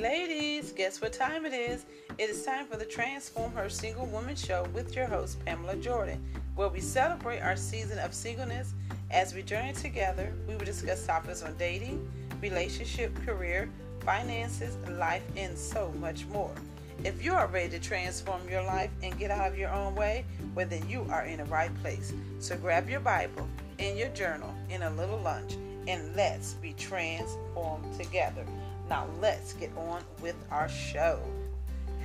ladies, guess what time it is? It is time for the Transform Her Single Woman Show with your host, Pamela Jordan, where we celebrate our season of singleness. As we journey together, we will discuss topics on dating, relationship, career, finances, life, and so much more. If you are ready to transform your life and get out of your own way, well, then you are in the right place. So grab your Bible and your journal and a little lunch, and let's be transformed together. Now let's get on with our show.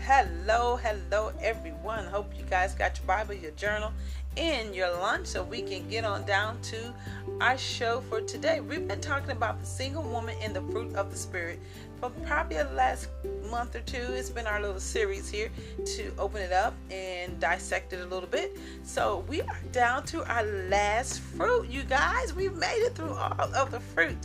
Hello, hello, everyone. Hope you guys got your Bible, your journal, and your lunch so we can get on down to our show for today. We've been talking about the single woman and the fruit of the Spirit probably the last month or two. It's been our little series here to open it up and dissect it a little bit. So we are down to our last fruit, you guys. We've made it through all of the fruit.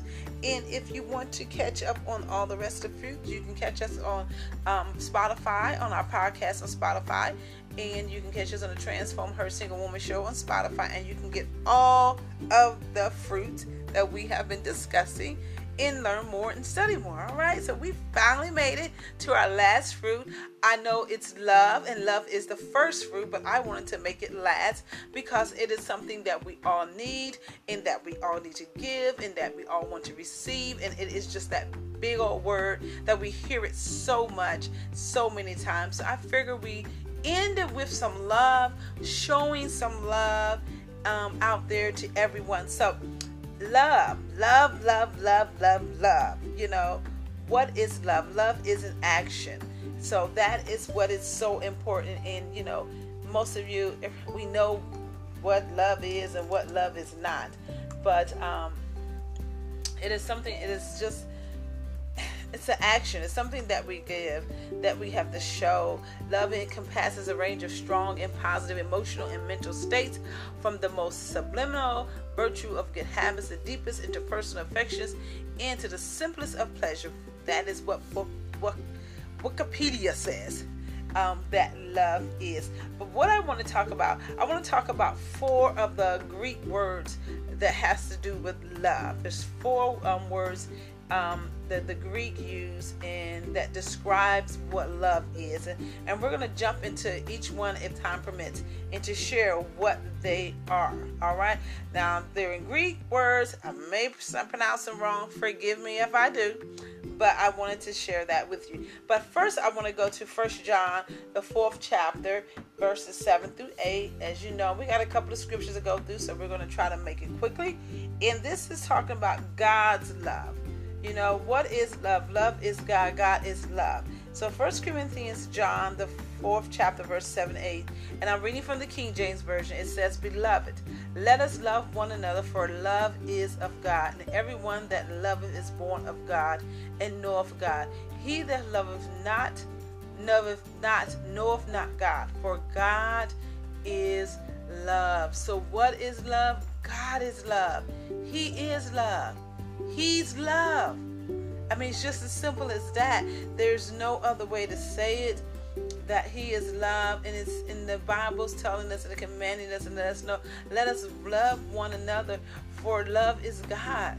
And if you want to catch up on all the rest of the fruit, you can catch us on um, Spotify, on our podcast on Spotify. And you can catch us on the Transform Her Single Woman show on Spotify. And you can get all of the fruit that we have been discussing and learn more and study more. All right, so we finally made it to our last fruit. I know it's love, and love is the first fruit, but I wanted to make it last because it is something that we all need, and that we all need to give, and that we all want to receive, and it is just that big old word that we hear it so much, so many times. So I figure we end it with some love, showing some love um, out there to everyone. So love, love, love, love, love, love. You know, what is love? Love is an action. So that is what is so important. And, you know, most of you, if we know what love is and what love is not. But um, it is something, it is just it's an action. It's something that we give, that we have to show. Love encompasses a range of strong and positive emotional and mental states, from the most subliminal virtue of good habits, the deepest interpersonal affections, and to the simplest of pleasure. That is what, what Wikipedia says. Um, that love is. But what I want to talk about, I want to talk about four of the Greek words that has to do with love. There's four um, words um, that the Greek use and that describes what love is. And, and we're going to jump into each one if time permits and to share what they are. All right. Now, they're in Greek words. I may pronounce them wrong. Forgive me if I do. But I wanted to share that with you. But first, I want to go to First John, the fourth chapter, verses 7 through 8. As you know, we got a couple of scriptures to go through, so we're going to try to make it quickly. And this is talking about God's love. You know, what is love? Love is God. God is love. So First Corinthians, John, the fourth chapter, verse 7 8. And I'm reading from the King James Version. It says, Beloved, let us love one another, for love is of God. And everyone that loveth is born of God and knoweth God. He that loveth not, knoweth not, knoweth not God, for God is love. So what is love? God is love. He is love. He's love. I mean, it's just as simple as that. There's no other way to say it. That He is love, and it's in the Bible's telling us and commanding us and let us know. Let us love one another, for love is God.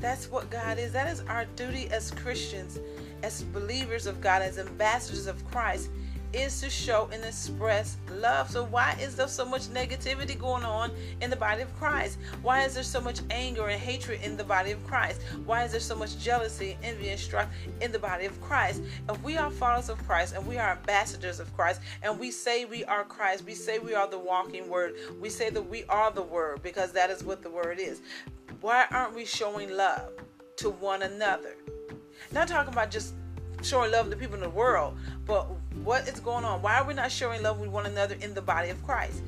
That's what God is. That is our duty as Christians, as believers of God, as ambassadors of Christ is to show and express love. So, why is there so much negativity going on in the body of Christ? Why is there so much anger and hatred in the body of Christ? Why is there so much jealousy, envy, and strife in the body of Christ? If we are followers of Christ and we are ambassadors of Christ and we say we are Christ, we say we are the walking word, we say that we are the word because that is what the word is. Why aren't we showing love to one another? Not talking about just showing love to people in the world, but what is going on? Why are we not showing love with one another in the body of Christ?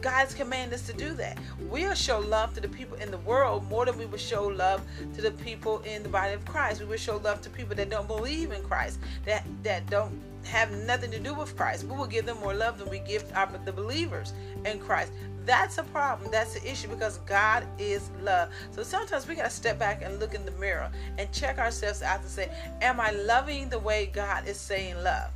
God's command us to do that. We'll show love to the people in the world more than we would show love to the people in the body of Christ. We would show love to people that don't believe in Christ, that that don't have nothing to do with Christ. We will give them more love than we give our, the believers in Christ. That's a problem. That's the issue because God is love. So sometimes we got to step back and look in the mirror and check ourselves out and say, Am I loving the way God is saying love?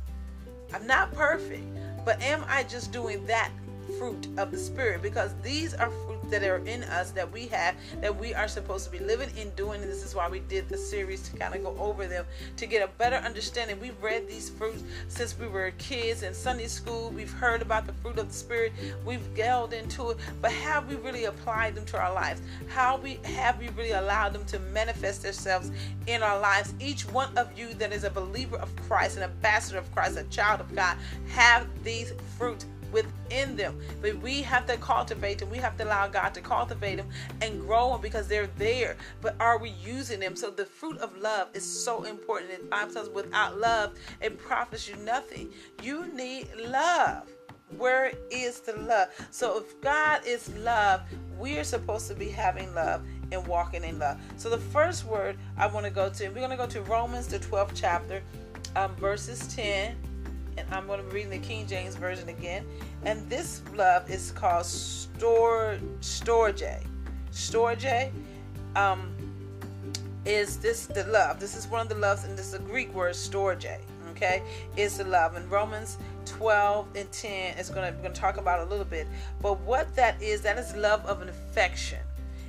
I'm not perfect, but am I just doing that fruit of the Spirit? Because these are fruit that are in us that we have that we are supposed to be living in doing. And this is why we did the series to kind of go over them to get a better understanding. We've read these fruits since we were kids in Sunday school. We've heard about the fruit of the Spirit. We've delved into it, but have we really applied them to our lives? How we have we really allowed them to manifest themselves in our lives? Each one of you that is a believer of Christ, an ambassador of Christ, a child of God, have these fruits within them. But we have to cultivate them. We have to allow God to cultivate them and grow them because they're there. But are we using them? So the fruit of love is so important. And Bible says without love, it profits you nothing. You need love. Where is the love? So if God is love, we are supposed to be having love and walking in love. So the first word I want to go to, we're going to go to Romans, the 12th chapter, um, verses 10 and I'm going to be reading the King James Version again. And this love is called Stor Storge. Storge um, is this the love. This is one of the loves, and this is a Greek word, Storge. Okay, is the love. In Romans 12 and 10 is going to going to talk about a little bit. But what that is, that is love of an affection.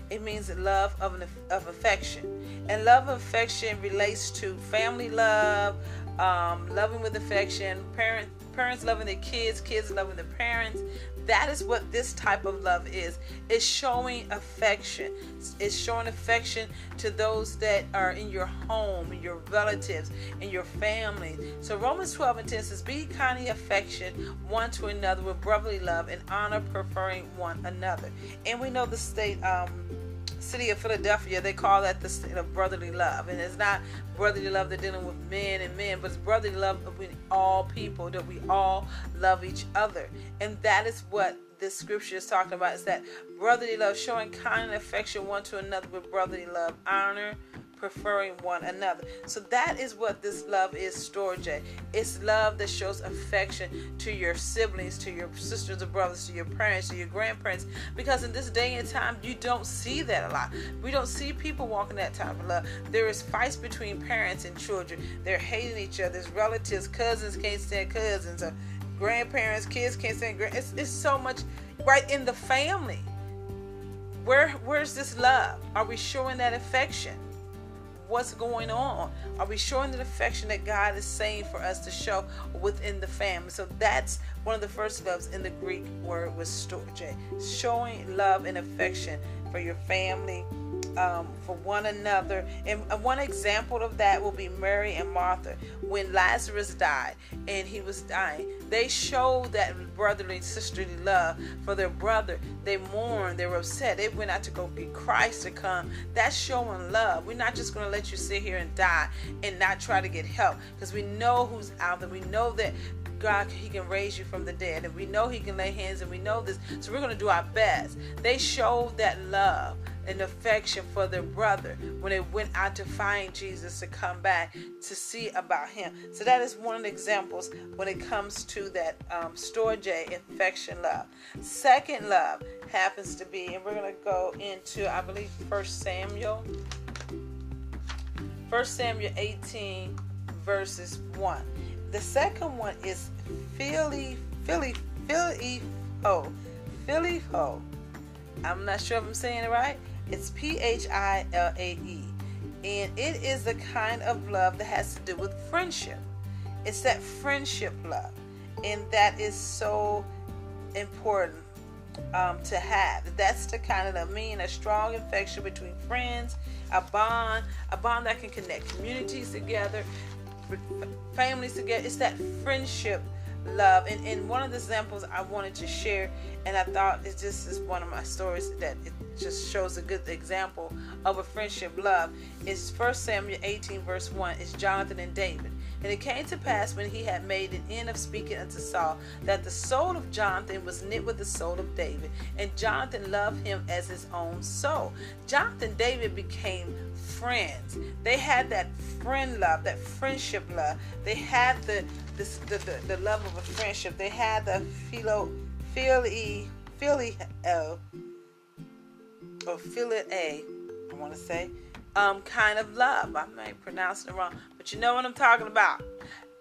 It means love of an of affection, and love of affection relates to family love, um, loving with affection, parent, parents loving their kids, kids loving their parents. That is what this type of love is. It's showing affection. It's showing affection to those that are in your home, in your relatives, in your family. So Romans 12 and 10 says, Be kindly affection one to another with brotherly love and honor, preferring one another. And we know the state um, city of Philadelphia, they call that the state of brotherly love. And it's not brotherly love they're dealing with men and men, but it's brotherly love between all people, that we all love each other. And that is what this scripture is talking about is that brotherly love, showing kind affection one to another with brotherly love, honor, preferring one another. So that is what this love is, Storge. It's love that shows affection to your siblings, to your sisters or brothers, to your parents, to your grandparents. Because in this day and time, you don't see that a lot. We don't see people walking that type of love. There is fights between parents and children. They're hating each other's relatives, cousins can't stand cousins, or grandparents, kids can't stand grand. It's, it's so much right in the family. Where where's this love? Are we showing that affection? What's going on? Are we showing the affection that God is saying for us to show within the family? So that's one of the first loves in the Greek word was storge, showing love and affection for your family, um, for one another. And one example of that will be Mary and Martha. When Lazarus died and he was dying, they showed that brotherly, sisterly love for their brother. They mourned, they were upset. They went out to go get Christ to come. That's showing love. We're not just going to let you sit here and die and not try to get help because we know who's out there. We know that God, He can raise you from the dead, and we know He can lay hands, and we know this. So we're going to do our best. They showed that love and affection for their brother when they went out to find Jesus to come back to see about Him. So that is one of the examples when it comes to that um, storge affection love. Second love happens to be, and we're going to go into, I believe, First Samuel. First Samuel 18 verses 1. The second one is Philly, Philly, Philly, Ho, Philly Ho. I'm not sure if I'm saying it right. It's P H I L A E. And it is the kind of love that has to do with friendship. It's that friendship love. And that is so important um, to have. That's the kind of love, mean a strong affection between friends, a bond, a bond that can connect communities together, families together. It's that friendship love. And, and one of the examples I wanted to share, and I thought it just is one of my stories that it just shows a good example of a friendship love, is First Samuel 18, verse 1. It's Jonathan and David. And it came to pass when he had made an end of speaking unto Saul that the soul of Jonathan was knit with the soul of David, and Jonathan loved him as his own soul. Jonathan and David became friends. They had that friend love, that friendship love. They had the the, the, the, love of a friendship. They had the philo philly philly uh, or philly a I want to say um kind of love. I may pronounce it wrong, but you know what I'm talking about.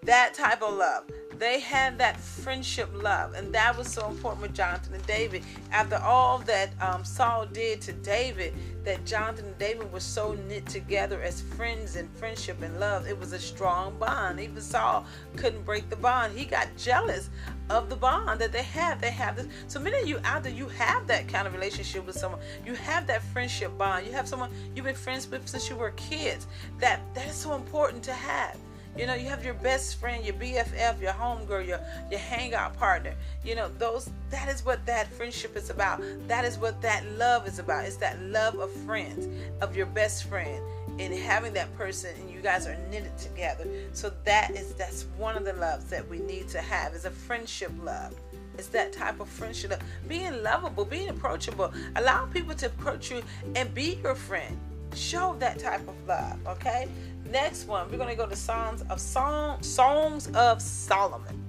that type of love. They had that friendship love, and that was so important with Jonathan and David. After all that um, Saul did to David, that Jonathan and David were so knit together as friends and friendship and love. It was a strong bond. Even Saul couldn't break the bond. He got jealous of the bond that they have. They have this. So many of you out there, you have that kind of relationship with someone. You have that friendship bond. You have someone you've been friends with since you were kids. That that is so important to have. You know, you have your best friend, your BFF, your homegirl, your your hangout partner. You know, those that is what that friendship is about. That is what that love is about. It's that love of friends, of your best friend, and having that person and you guys are knitted together. So that is that's one of the loves that we need to have is a friendship love. It's that type of friendship, love. being lovable, being approachable, allow people to approach you and be your friend. Show that type of love, okay? Next one, we're to go to Songs of Song, Songs of Solomon.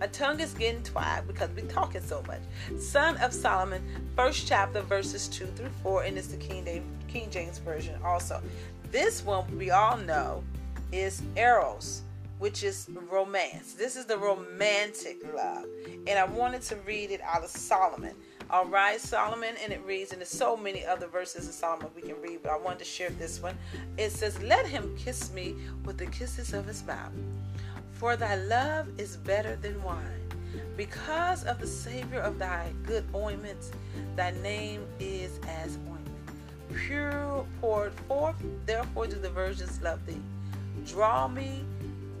My tongue is getting twigged because we're talking so much. Son of Solomon, first chapter, verses 2 through 4, and it's the King James, King James Version also. This one we all know is Eros, which is romance. This is the romantic love. And I wanted to read it out of Solomon. All right, Solomon, and it reads, and there's so many other verses of Solomon we can read, but I wanted to share this one. It says, Let him kiss me with the kisses of his mouth, for thy love is better than wine. Because of the Savior of thy good ointments, thy name is as ointment. Pure poured forth, therefore do the virgins love thee. Draw me,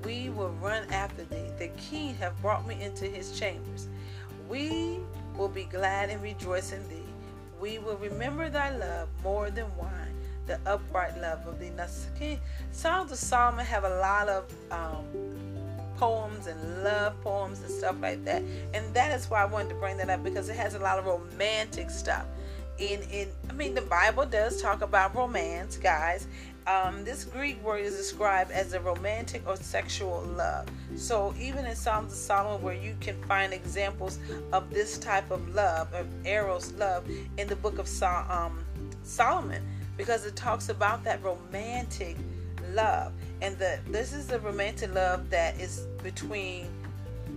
we will run after thee. The king hath brought me into his chambers. We will be glad and rejoice in thee. We will remember thy love more than wine, the upright love of thee. Now, Songs of Solomon have a lot of um, poems and love poems and stuff like that, and that is why I wanted to bring that up because it has a lot of romantic stuff. In in, I mean, the Bible does talk about romance, guys, um, this Greek word is described as a romantic or sexual love. So even in Psalms of Solomon, where you can find examples of this type of love, of eros love, in the book of Sol- um, Solomon, because it talks about that romantic love, and the this is the romantic love that is between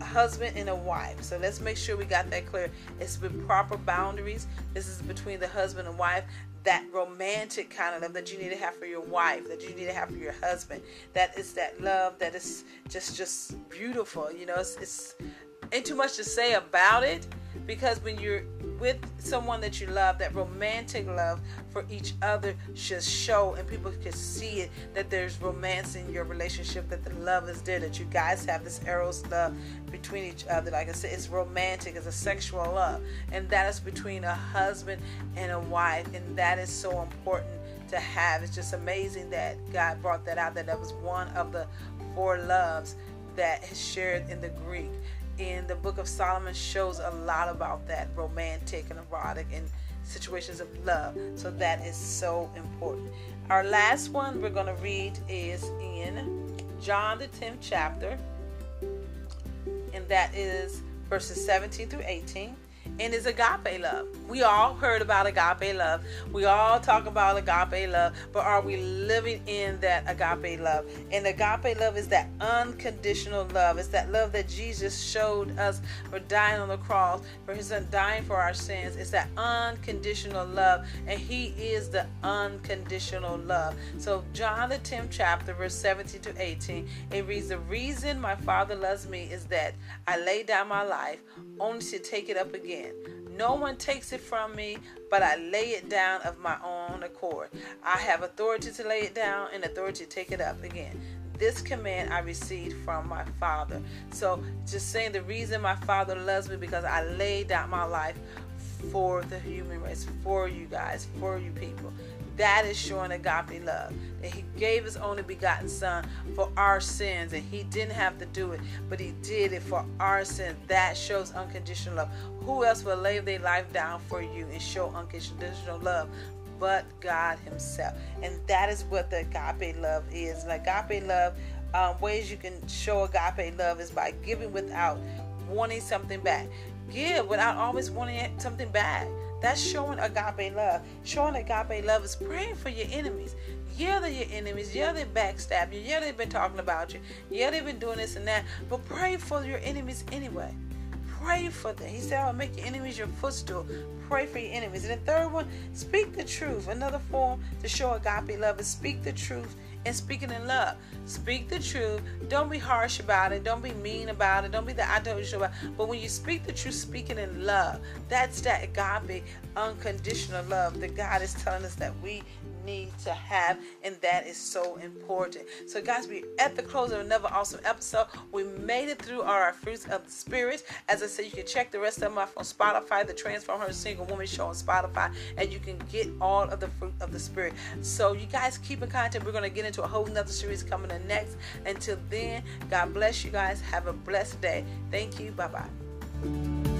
a husband and a wife. So let's make sure we got that clear. It's with proper boundaries. This is between the husband and wife that romantic kind of love that you need to have for your wife, that you need to have for your husband. That is that love that is just just beautiful. You know, it's, it's ain't too much to say about it because when you're with someone that you love, that romantic love for each other should show, and people can see it that there's romance in your relationship, that the love is there, that you guys have this eros love between each other. Like I said, it's romantic, it's a sexual love, and that is between a husband and a wife, and that is so important to have. It's just amazing that God brought that out, that that was one of the four loves that is shared in the Greek in the book of Solomon shows a lot about that romantic and erotic and situations of love. So that is so important. Our last one we're going to read is in John the 10th chapter, and that is verses 17 through 18 and is agape love. We all heard about agape love. We all talk about agape love, but are we living in that agape love? And agape love is that unconditional love. It's that love that Jesus showed us for dying on the cross, for his dying for our sins. It's that unconditional love, and he is the unconditional love. So John the 10th chapter, verse 17 to 18, it reads, The reason my father loves me is that I lay down my life only to take it up again again. No one takes it from me, but I lay it down of my own accord. I have authority to lay it down and authority to take it up again. This command I received from my Father. So, just saying the reason my Father loves me because I laid down my life for the human race, for you guys, for you people. That is showing agape love. That He gave His only begotten Son for our sins, and He didn't have to do it, but He did it for our sins. That shows unconditional love. Who else will lay their life down for you and show unconditional love? But God Himself. And that is what the agape love is. And agape love, um, ways you can show agape love is by giving without wanting something back. Give without always wanting something back. That's showing agape love. Showing agape love is praying for your enemies. Yeah, they're your enemies. Yeah, they backstab you. Yeah, they've been talking about you. Yeah, they've been doing this and that. But pray for your enemies anyway. Pray for them. He said, I'll make your enemies your footstool. Pray for your enemies. And the third one, speak the truth. Another form to show agape love is speak the truth and speaking in love. Speak the truth. Don't be harsh about it. Don't be mean about it. Don't be the I you so about. But when you speak the truth, speaking in love, that's that agape, unconditional love that God is telling us that we need to have, and that is so important. So, guys, we're at the close of another awesome episode. We made it through our fruits of the spirit. As I said, you can check the rest of them off on Spotify, the Transform Her Single Woman Show on Spotify, and you can get all of the fruit of the spirit. So, you guys keep in contact. We're going to get into a whole nother series coming in next. Until then, God bless you guys. Have a blessed day. Thank you. Bye bye.